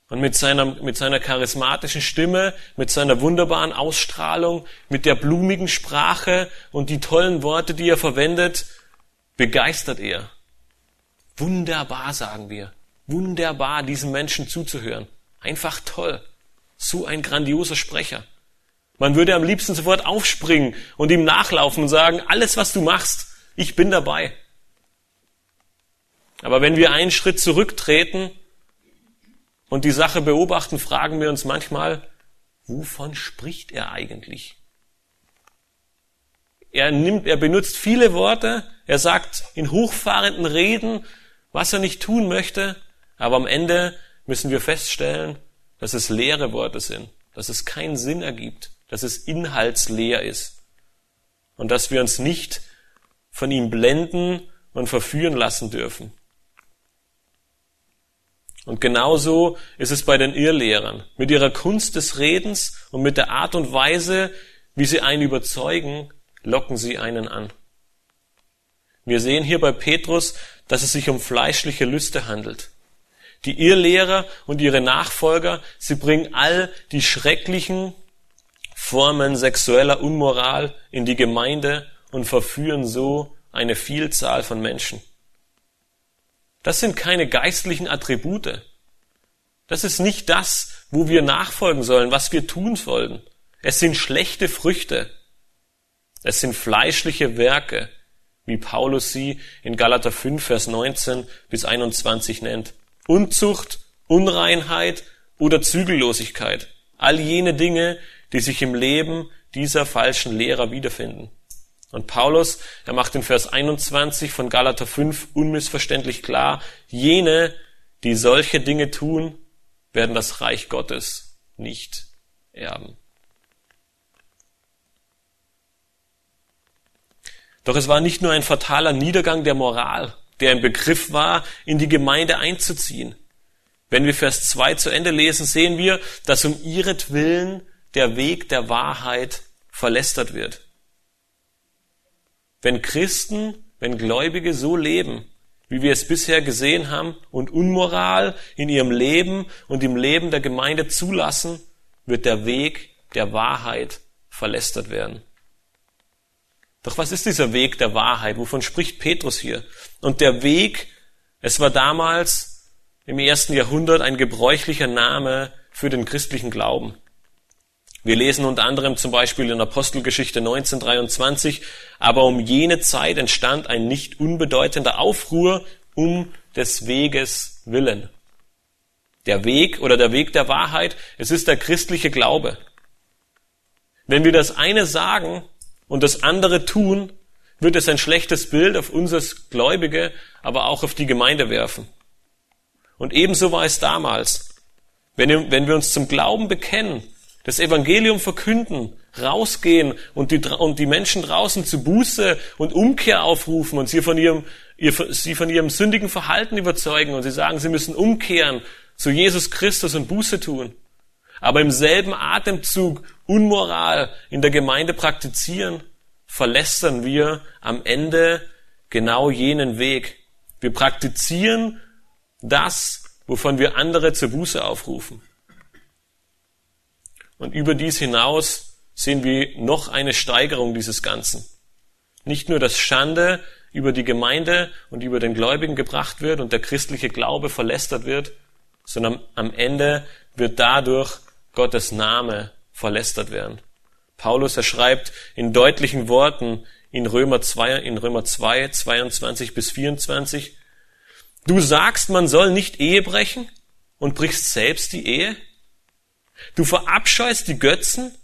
und mit seiner, mit seiner charismatischen Stimme, mit seiner wunderbaren Ausstrahlung, mit der blumigen Sprache und die tollen Worte, die er verwendet, begeistert er. Wunderbar, sagen wir. Wunderbar, diesen Menschen zuzuhören. Einfach toll. So ein grandioser Sprecher. Man würde am liebsten sofort aufspringen und ihm nachlaufen und sagen, alles was du machst, ich bin dabei. Aber wenn wir einen Schritt zurücktreten und die Sache beobachten, fragen wir uns manchmal, wovon spricht er eigentlich? Er nimmt, er benutzt viele Worte, er sagt in hochfahrenden Reden, was er nicht tun möchte, aber am Ende müssen wir feststellen, dass es leere Worte sind, dass es keinen Sinn ergibt, dass es inhaltsleer ist und dass wir uns nicht von ihm blenden und verführen lassen dürfen. Und genauso ist es bei den Irrlehrern. Mit ihrer Kunst des Redens und mit der Art und Weise, wie sie einen überzeugen, locken sie einen an. Wir sehen hier bei Petrus, dass es sich um fleischliche Lüste handelt. Die Irrlehrer und ihre Nachfolger, sie bringen all die schrecklichen Formen sexueller Unmoral in die Gemeinde und verführen so eine Vielzahl von Menschen. Das sind keine geistlichen Attribute. Das ist nicht das, wo wir nachfolgen sollen, was wir tun sollen. Es sind schlechte Früchte. Es sind fleischliche Werke, wie Paulus sie in Galater 5, Vers 19 bis 21 nennt. Unzucht, Unreinheit oder Zügellosigkeit. All jene Dinge, die sich im Leben dieser falschen Lehrer wiederfinden. Und Paulus, er macht in Vers 21 von Galater 5 unmissverständlich klar, jene, die solche Dinge tun, werden das Reich Gottes nicht erben. Doch es war nicht nur ein fataler Niedergang der Moral, der im Begriff war, in die Gemeinde einzuziehen. Wenn wir Vers 2 zu Ende lesen, sehen wir, dass um ihretwillen der Weg der Wahrheit verlästert wird. Wenn Christen, wenn Gläubige so leben, wie wir es bisher gesehen haben, und Unmoral in ihrem Leben und im Leben der Gemeinde zulassen, wird der Weg der Wahrheit verlästert werden. Doch was ist dieser Weg der Wahrheit? Wovon spricht Petrus hier? Und der Weg, es war damals im ersten Jahrhundert ein gebräuchlicher Name für den christlichen Glauben. Wir lesen unter anderem zum Beispiel in Apostelgeschichte 1923, aber um jene Zeit entstand ein nicht unbedeutender Aufruhr um des Weges willen. Der Weg oder der Weg der Wahrheit, es ist der christliche Glaube. Wenn wir das eine sagen und das andere tun, wird es ein schlechtes Bild auf uns als Gläubige, aber auch auf die Gemeinde werfen. Und ebenso war es damals. Wenn, wenn wir uns zum Glauben bekennen, das Evangelium verkünden, rausgehen und die, und die Menschen draußen zu Buße und Umkehr aufrufen und sie von ihrem, ihr, sie von ihrem sündigen Verhalten überzeugen und sie sagen, sie müssen umkehren zu Jesus Christus und Buße tun. Aber im selben Atemzug Unmoral in der Gemeinde praktizieren, verlästern wir am Ende genau jenen Weg. Wir praktizieren das, wovon wir andere zur Buße aufrufen. Und über dies hinaus sehen wir noch eine Steigerung dieses Ganzen. Nicht nur, dass Schande über die Gemeinde und über den Gläubigen gebracht wird und der christliche Glaube verlästert wird, sondern am Ende wird dadurch Gottes Name verlästert werden. Paulus, er schreibt in deutlichen Worten in Römer 2, in Römer 2, 22 bis 24, Du sagst, man soll nicht Ehe brechen und brichst selbst die Ehe? Du verabscheust die Götzen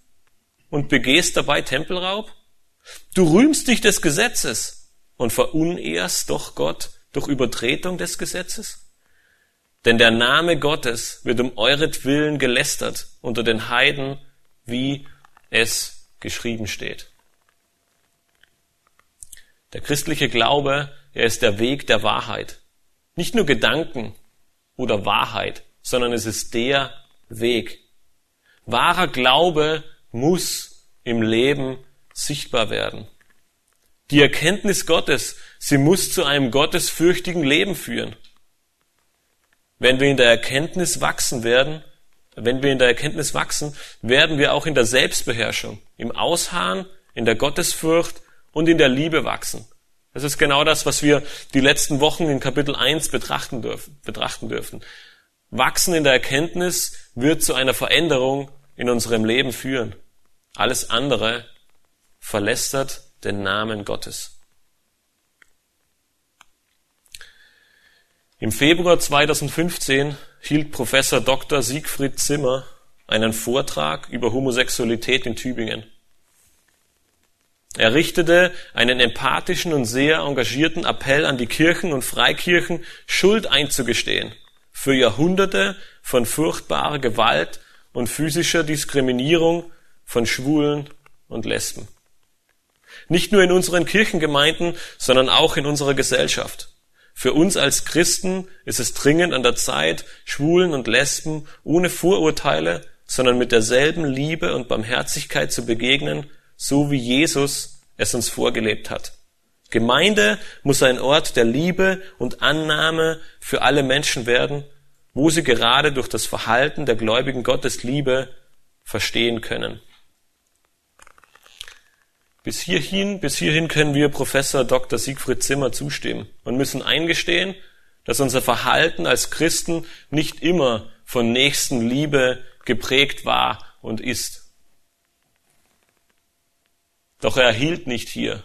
und begehst dabei Tempelraub? Du rühmst dich des Gesetzes und verunehrst doch Gott durch Übertretung des Gesetzes? Denn der Name Gottes wird um euretwillen gelästert unter den Heiden, wie es geschrieben steht. Der christliche Glaube, er ist der Weg der Wahrheit. Nicht nur Gedanken oder Wahrheit, sondern es ist der Weg. Wahrer Glaube muss im Leben sichtbar werden. Die Erkenntnis Gottes, sie muss zu einem gottesfürchtigen Leben führen. Wenn wir in der Erkenntnis wachsen werden, wenn wir in der Erkenntnis wachsen, werden wir auch in der Selbstbeherrschung, im Ausharren, in der Gottesfurcht und in der Liebe wachsen. Das ist genau das, was wir die letzten Wochen in Kapitel 1 betrachten dürfen, betrachten dürften. Wachsen in der Erkenntnis wird zu einer Veränderung in unserem Leben führen. Alles andere verlästert den Namen Gottes. Im Februar 2015 hielt Professor Dr. Siegfried Zimmer einen Vortrag über Homosexualität in Tübingen. Er richtete einen empathischen und sehr engagierten Appell an die Kirchen und Freikirchen, Schuld einzugestehen für Jahrhunderte von furchtbarer Gewalt und physischer Diskriminierung von Schwulen und Lesben. Nicht nur in unseren Kirchengemeinden, sondern auch in unserer Gesellschaft. Für uns als Christen ist es dringend an der Zeit, Schwulen und Lesben ohne Vorurteile, sondern mit derselben Liebe und Barmherzigkeit zu begegnen, so wie Jesus es uns vorgelebt hat. Gemeinde muss ein Ort der Liebe und Annahme für alle Menschen werden, wo sie gerade durch das Verhalten der gläubigen Gottes Liebe verstehen können. Bis hierhin, bis hierhin können wir Professor Dr. Siegfried Zimmer zustimmen und müssen eingestehen, dass unser Verhalten als Christen nicht immer von Nächstenliebe geprägt war und ist. Doch er hielt nicht hier,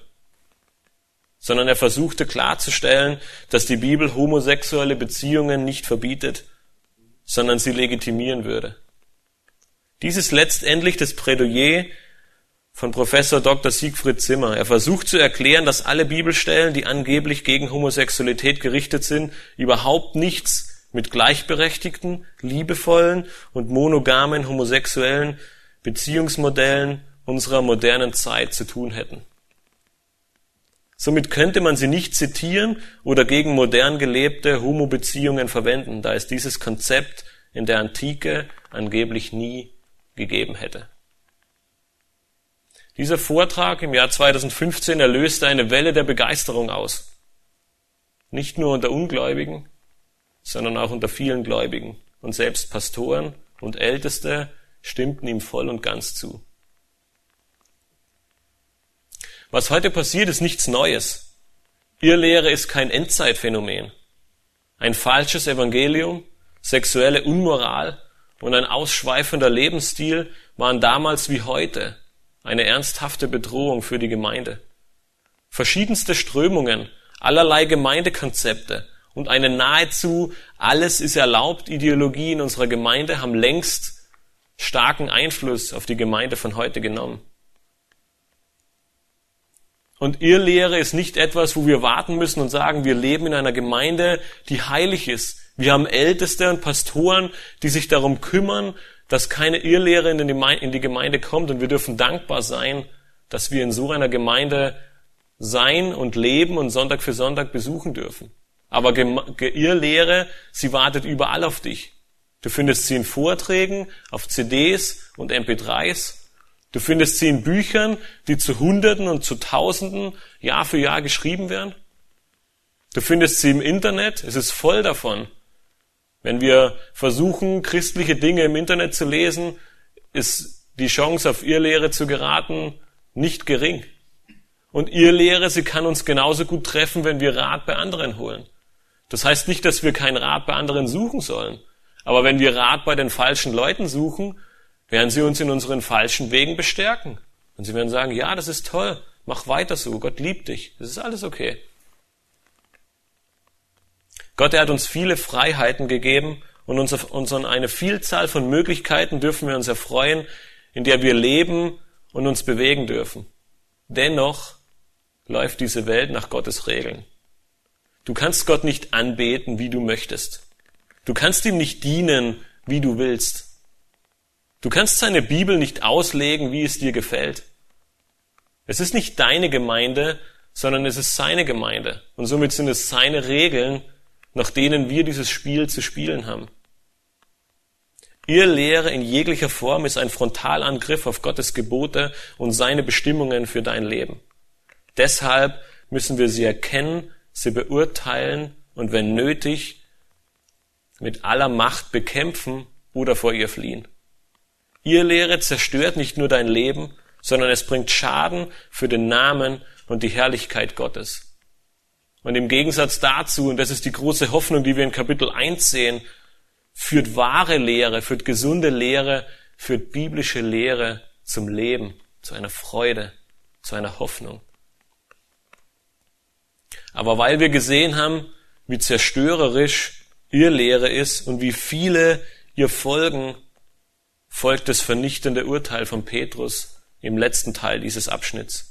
sondern er versuchte klarzustellen, dass die Bibel homosexuelle Beziehungen nicht verbietet, sondern sie legitimieren würde. Dies ist letztendlich das Plädoyer von Professor Dr. Siegfried Zimmer. Er versucht zu erklären, dass alle Bibelstellen, die angeblich gegen Homosexualität gerichtet sind, überhaupt nichts mit gleichberechtigten, liebevollen und monogamen homosexuellen Beziehungsmodellen unserer modernen Zeit zu tun hätten. Somit könnte man sie nicht zitieren oder gegen modern gelebte Homo-Beziehungen verwenden, da es dieses Konzept in der Antike angeblich nie gegeben hätte. Dieser Vortrag im Jahr 2015 erlöste eine Welle der Begeisterung aus. Nicht nur unter Ungläubigen, sondern auch unter vielen Gläubigen. Und selbst Pastoren und Älteste stimmten ihm voll und ganz zu. Was heute passiert, ist nichts Neues. Irrlehre ist kein Endzeitphänomen. Ein falsches Evangelium, sexuelle Unmoral und ein ausschweifender Lebensstil waren damals wie heute eine ernsthafte Bedrohung für die Gemeinde. Verschiedenste Strömungen, allerlei Gemeindekonzepte und eine nahezu alles ist erlaubt Ideologie in unserer Gemeinde haben längst starken Einfluss auf die Gemeinde von heute genommen. Und Irrlehre ist nicht etwas, wo wir warten müssen und sagen, wir leben in einer Gemeinde, die heilig ist. Wir haben Älteste und Pastoren, die sich darum kümmern, dass keine Irrlehre in die Gemeinde kommt und wir dürfen dankbar sein, dass wir in so einer Gemeinde sein und leben und Sonntag für Sonntag besuchen dürfen. Aber Irrlehre, sie wartet überall auf dich. Du findest sie in Vorträgen, auf CDs und MP3s. Du findest sie in Büchern, die zu Hunderten und zu Tausenden Jahr für Jahr geschrieben werden. Du findest sie im Internet, es ist voll davon. Wenn wir versuchen, christliche Dinge im Internet zu lesen, ist die Chance, auf Irrlehre zu geraten, nicht gering. Und Irrlehre, sie kann uns genauso gut treffen, wenn wir Rat bei anderen holen. Das heißt nicht, dass wir keinen Rat bei anderen suchen sollen. Aber wenn wir Rat bei den falschen Leuten suchen, werden sie uns in unseren falschen Wegen bestärken. Und sie werden sagen, ja, das ist toll, mach weiter so, Gott liebt dich, das ist alles okay. Gott, er hat uns viele Freiheiten gegeben und uns, uns an eine Vielzahl von Möglichkeiten dürfen wir uns erfreuen, in der wir leben und uns bewegen dürfen. Dennoch läuft diese Welt nach Gottes Regeln. Du kannst Gott nicht anbeten, wie du möchtest. Du kannst ihm nicht dienen, wie du willst. Du kannst seine Bibel nicht auslegen, wie es dir gefällt. Es ist nicht deine Gemeinde, sondern es ist seine Gemeinde. Und somit sind es seine Regeln, nach denen wir dieses Spiel zu spielen haben. Ihr Lehre in jeglicher Form ist ein Frontalangriff auf Gottes Gebote und seine Bestimmungen für dein Leben. Deshalb müssen wir sie erkennen, sie beurteilen und wenn nötig mit aller Macht bekämpfen oder vor ihr fliehen. Ihr Lehre zerstört nicht nur dein Leben, sondern es bringt Schaden für den Namen und die Herrlichkeit Gottes. Und im Gegensatz dazu, und das ist die große Hoffnung, die wir in Kapitel 1 sehen, führt wahre Lehre, führt gesunde Lehre, führt biblische Lehre zum Leben, zu einer Freude, zu einer Hoffnung. Aber weil wir gesehen haben, wie zerstörerisch ihr Lehre ist und wie viele ihr folgen, folgt das vernichtende Urteil von Petrus im letzten Teil dieses Abschnitts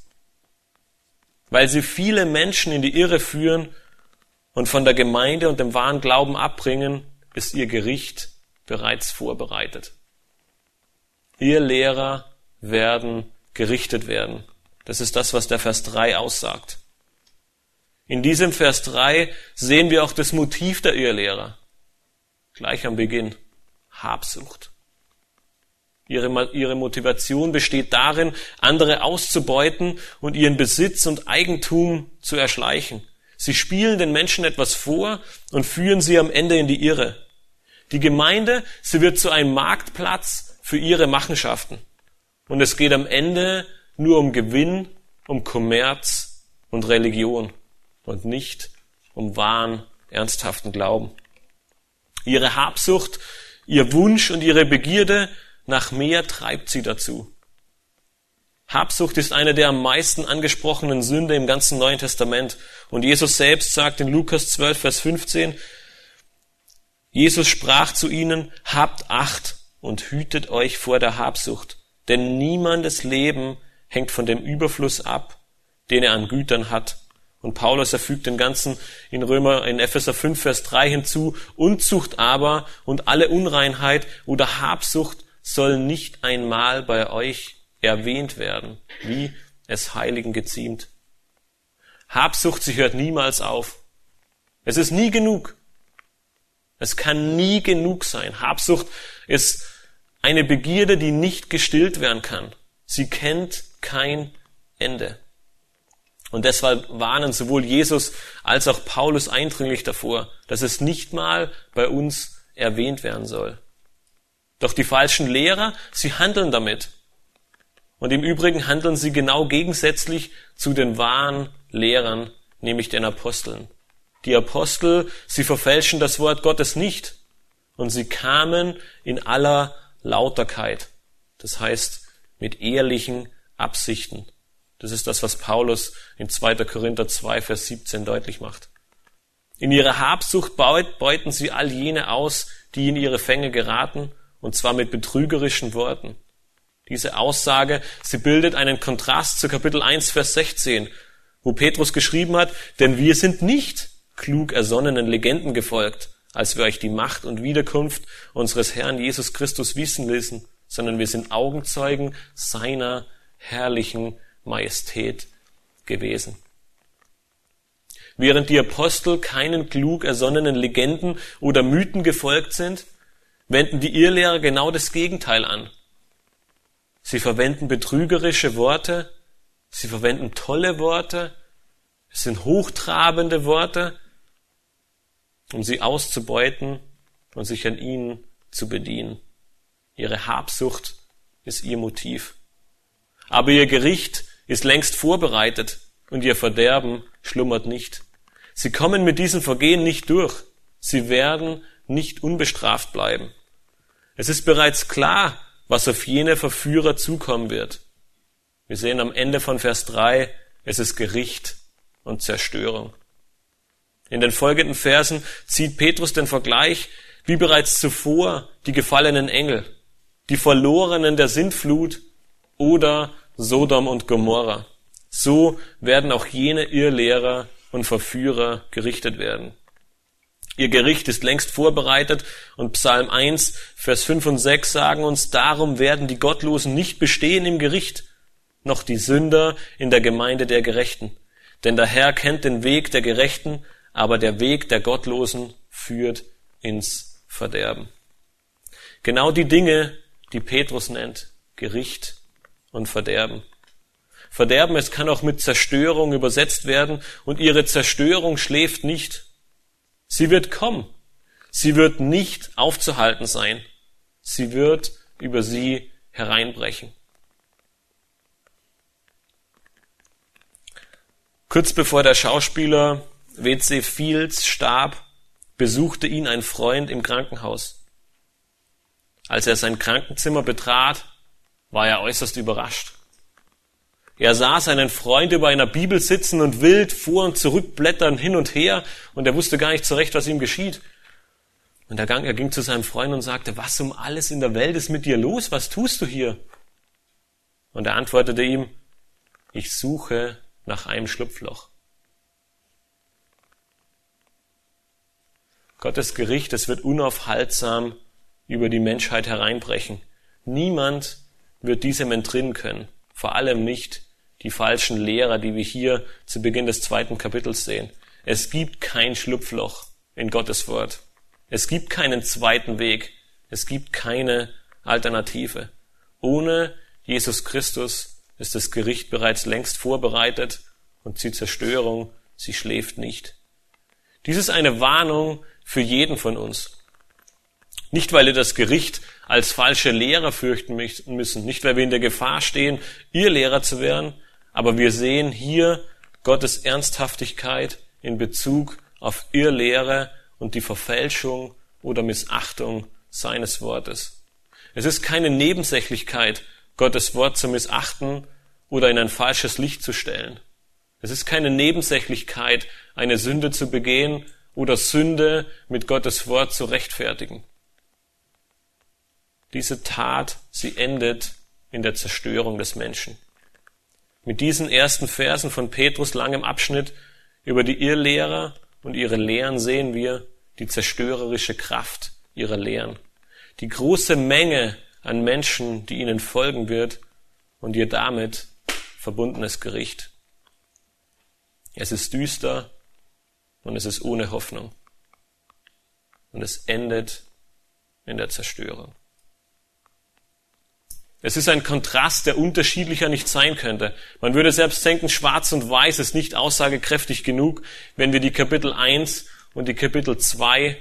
weil sie viele Menschen in die Irre führen und von der Gemeinde und dem wahren Glauben abbringen, ist ihr Gericht bereits vorbereitet. Ihr Lehrer werden gerichtet werden. Das ist das, was der Vers 3 aussagt. In diesem Vers 3 sehen wir auch das Motiv der Irrlehrer. Gleich am Beginn. Habsucht. Ihre, ihre Motivation besteht darin, andere auszubeuten und ihren Besitz und Eigentum zu erschleichen. Sie spielen den Menschen etwas vor und führen sie am Ende in die Irre. Die Gemeinde, sie wird zu einem Marktplatz für ihre Machenschaften. Und es geht am Ende nur um Gewinn, um Kommerz und Religion und nicht um wahren, ernsthaften Glauben. Ihre Habsucht, ihr Wunsch und ihre Begierde nach mehr treibt sie dazu. Habsucht ist eine der am meisten angesprochenen Sünde im ganzen Neuen Testament. Und Jesus selbst sagt in Lukas 12, Vers 15, Jesus sprach zu ihnen, habt Acht und hütet euch vor der Habsucht, denn niemandes Leben hängt von dem Überfluss ab, den er an Gütern hat. Und Paulus erfügt den ganzen in Römer, in Epheser 5, Vers 3 hinzu, Unzucht aber und alle Unreinheit oder Habsucht soll nicht einmal bei euch erwähnt werden, wie es Heiligen geziemt. Habsucht, sie hört niemals auf. Es ist nie genug. Es kann nie genug sein. Habsucht ist eine Begierde, die nicht gestillt werden kann. Sie kennt kein Ende. Und deshalb warnen sowohl Jesus als auch Paulus eindringlich davor, dass es nicht mal bei uns erwähnt werden soll. Doch die falschen Lehrer, sie handeln damit. Und im Übrigen handeln sie genau gegensätzlich zu den wahren Lehrern, nämlich den Aposteln. Die Apostel, sie verfälschen das Wort Gottes nicht. Und sie kamen in aller Lauterkeit. Das heißt, mit ehrlichen Absichten. Das ist das, was Paulus in 2. Korinther 2, Vers 17 deutlich macht. In ihrer Habsucht beuten sie all jene aus, die in ihre Fänge geraten, und zwar mit betrügerischen Worten. Diese Aussage, sie bildet einen Kontrast zu Kapitel 1, Vers 16, wo Petrus geschrieben hat, denn wir sind nicht klug ersonnenen Legenden gefolgt, als wir euch die Macht und Wiederkunft unseres Herrn Jesus Christus wissen ließen, sondern wir sind Augenzeugen seiner herrlichen Majestät gewesen. Während die Apostel keinen klug ersonnenen Legenden oder Mythen gefolgt sind, wenden die Irrlehrer genau das Gegenteil an. Sie verwenden betrügerische Worte, sie verwenden tolle Worte, es sind hochtrabende Worte, um sie auszubeuten und sich an ihnen zu bedienen. Ihre Habsucht ist ihr Motiv. Aber ihr Gericht ist längst vorbereitet und ihr Verderben schlummert nicht. Sie kommen mit diesem Vergehen nicht durch. Sie werden nicht unbestraft bleiben. Es ist bereits klar, was auf jene Verführer zukommen wird. Wir sehen am Ende von Vers 3, es ist Gericht und Zerstörung. In den folgenden Versen zieht Petrus den Vergleich, wie bereits zuvor die gefallenen Engel, die Verlorenen der Sintflut oder Sodom und Gomorra. So werden auch jene Irrlehrer und Verführer gerichtet werden. Ihr Gericht ist längst vorbereitet und Psalm 1, Vers 5 und 6 sagen uns, darum werden die Gottlosen nicht bestehen im Gericht, noch die Sünder in der Gemeinde der Gerechten. Denn der Herr kennt den Weg der Gerechten, aber der Weg der Gottlosen führt ins Verderben. Genau die Dinge, die Petrus nennt, Gericht und Verderben. Verderben, es kann auch mit Zerstörung übersetzt werden und ihre Zerstörung schläft nicht. Sie wird kommen. Sie wird nicht aufzuhalten sein. Sie wird über sie hereinbrechen. Kurz bevor der Schauspieler W.C. Fields starb, besuchte ihn ein Freund im Krankenhaus. Als er sein Krankenzimmer betrat, war er äußerst überrascht. Er sah seinen Freund über einer Bibel sitzen und wild vor und zurück blättern hin und her und er wusste gar nicht zurecht, was ihm geschieht. Und er ging, er ging zu seinem Freund und sagte, was um alles in der Welt ist mit dir los? Was tust du hier? Und er antwortete ihm, ich suche nach einem Schlupfloch. Gottes Gericht, es wird unaufhaltsam über die Menschheit hereinbrechen. Niemand wird diesem entrinnen können. Vor allem nicht die falschen Lehrer, die wir hier zu Beginn des zweiten Kapitels sehen. Es gibt kein Schlupfloch in Gottes Wort. Es gibt keinen zweiten Weg. Es gibt keine Alternative. Ohne Jesus Christus ist das Gericht bereits längst vorbereitet und die Zerstörung, sie schläft nicht. Dies ist eine Warnung für jeden von uns. Nicht, weil wir das Gericht als falsche Lehrer fürchten müssen, nicht, weil wir in der Gefahr stehen, ihr Lehrer zu werden, aber wir sehen hier Gottes Ernsthaftigkeit in Bezug auf Irrlehre und die Verfälschung oder Missachtung seines Wortes. Es ist keine Nebensächlichkeit, Gottes Wort zu missachten oder in ein falsches Licht zu stellen. Es ist keine Nebensächlichkeit, eine Sünde zu begehen oder Sünde mit Gottes Wort zu rechtfertigen. Diese Tat, sie endet in der Zerstörung des Menschen. Mit diesen ersten Versen von Petrus langem Abschnitt über die Irrlehrer und ihre Lehren sehen wir die zerstörerische Kraft ihrer Lehren, die große Menge an Menschen, die ihnen folgen wird und ihr damit verbundenes Gericht. Es ist düster und es ist ohne Hoffnung. Und es endet in der Zerstörung. Es ist ein Kontrast, der unterschiedlicher nicht sein könnte. Man würde selbst denken, schwarz und weiß ist nicht aussagekräftig genug, wenn wir die Kapitel 1 und die Kapitel 2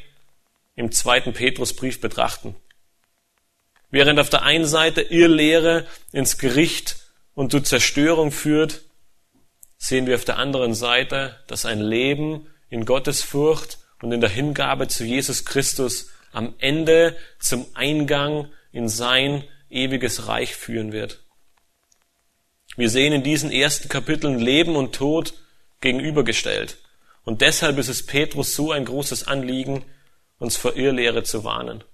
im zweiten Petrusbrief betrachten. Während auf der einen Seite Irrlehre ins Gericht und zur Zerstörung führt, sehen wir auf der anderen Seite, dass ein Leben in Gottesfurcht und in der Hingabe zu Jesus Christus am Ende zum Eingang in sein ewiges Reich führen wird. Wir sehen in diesen ersten Kapiteln Leben und Tod gegenübergestellt. Und deshalb ist es Petrus so ein großes Anliegen, uns vor Irrlehre zu warnen.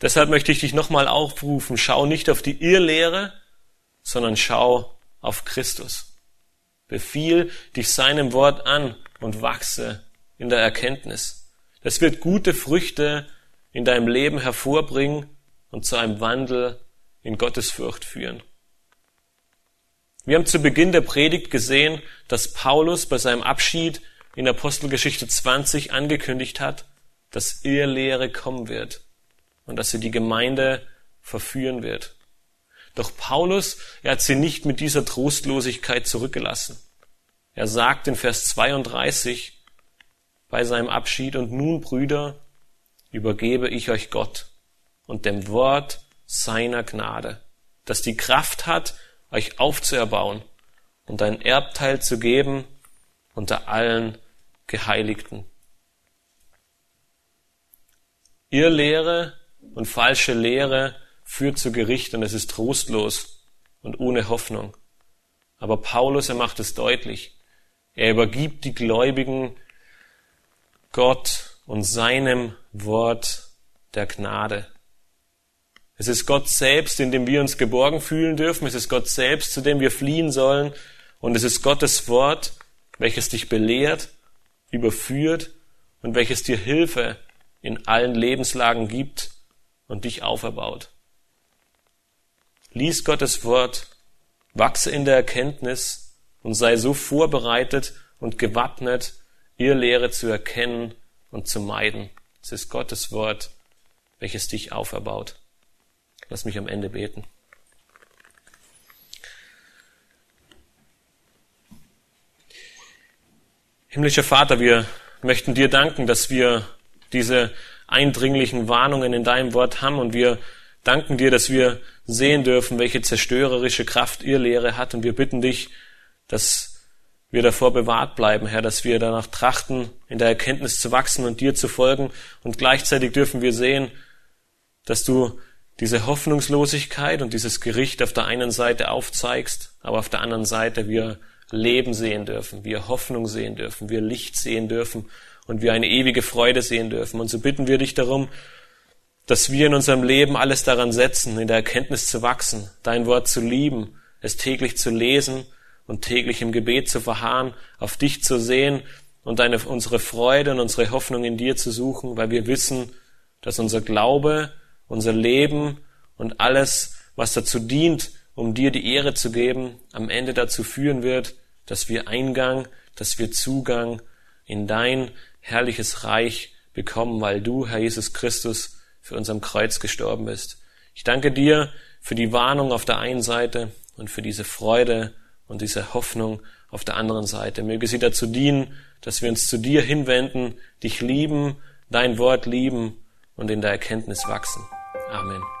Deshalb möchte ich dich nochmal aufrufen, schau nicht auf die Irrlehre, sondern schau auf Christus. Befiehl dich seinem Wort an und wachse in der Erkenntnis. Das wird gute Früchte in deinem Leben hervorbringen und zu einem Wandel in Gottesfurcht führen. Wir haben zu Beginn der Predigt gesehen, dass Paulus bei seinem Abschied in Apostelgeschichte 20 angekündigt hat, dass Irrlehre kommen wird und dass sie die Gemeinde verführen wird. Doch Paulus, er hat sie nicht mit dieser Trostlosigkeit zurückgelassen. Er sagt in Vers 32 bei seinem Abschied, und nun, Brüder, übergebe ich euch Gott und dem Wort seiner Gnade, das die Kraft hat, euch aufzuerbauen und ein Erbteil zu geben unter allen Geheiligten. Ihr Lehre und falsche Lehre führt zu Gericht und es ist trostlos und ohne Hoffnung. Aber Paulus, er macht es deutlich. Er übergibt die Gläubigen Gott und seinem Wort der Gnade. Es ist Gott selbst, in dem wir uns geborgen fühlen dürfen. Es ist Gott selbst, zu dem wir fliehen sollen. Und es ist Gottes Wort, welches dich belehrt, überführt und welches dir Hilfe in allen Lebenslagen gibt und dich auferbaut. Lies Gottes Wort, wachse in der Erkenntnis und sei so vorbereitet und gewappnet, ihr Lehre zu erkennen und zu meiden. Es ist Gottes Wort, welches dich auferbaut. Lass mich am Ende beten. Himmlischer Vater, wir möchten dir danken, dass wir diese eindringlichen Warnungen in deinem Wort haben und wir danken dir, dass wir sehen dürfen, welche zerstörerische Kraft ihr Lehre hat und wir bitten dich, dass wir davor bewahrt bleiben, Herr, dass wir danach trachten, in der Erkenntnis zu wachsen und dir zu folgen und gleichzeitig dürfen wir sehen, dass du diese Hoffnungslosigkeit und dieses Gericht auf der einen Seite aufzeigst, aber auf der anderen Seite wir Leben sehen dürfen, wir Hoffnung sehen dürfen, wir Licht sehen dürfen und wir eine ewige Freude sehen dürfen. Und so bitten wir dich darum, dass wir in unserem Leben alles daran setzen, in der Erkenntnis zu wachsen, dein Wort zu lieben, es täglich zu lesen und täglich im Gebet zu verharren, auf dich zu sehen und deine, unsere Freude und unsere Hoffnung in dir zu suchen, weil wir wissen, dass unser Glaube unser Leben und alles, was dazu dient, um dir die Ehre zu geben, am Ende dazu führen wird, dass wir Eingang, dass wir Zugang in dein herrliches Reich bekommen, weil du, Herr Jesus Christus, für uns am Kreuz gestorben bist. Ich danke dir für die Warnung auf der einen Seite und für diese Freude und diese Hoffnung auf der anderen Seite. Möge sie dazu dienen, dass wir uns zu dir hinwenden, dich lieben, dein Wort lieben und in der Erkenntnis wachsen. Amen.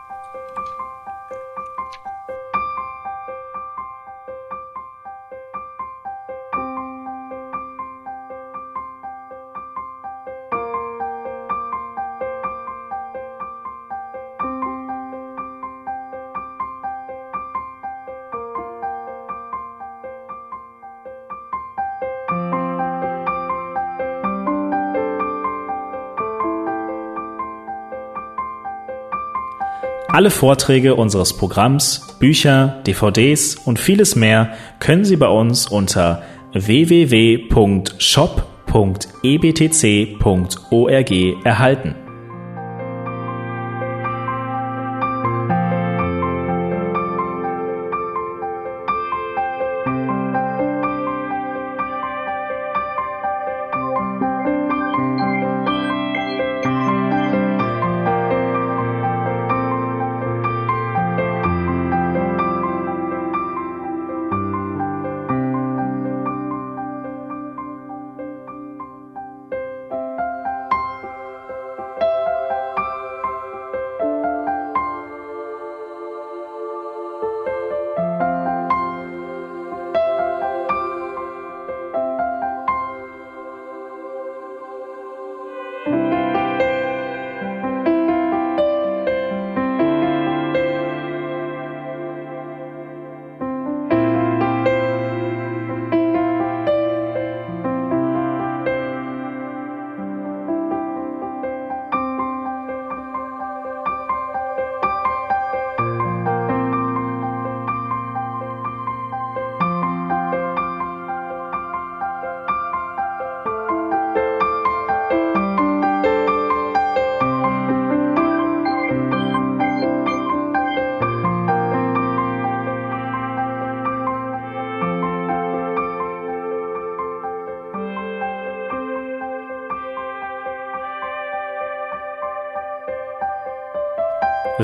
Alle Vorträge unseres Programms, Bücher, DVDs und vieles mehr können Sie bei uns unter www.shop.ebtc.org erhalten.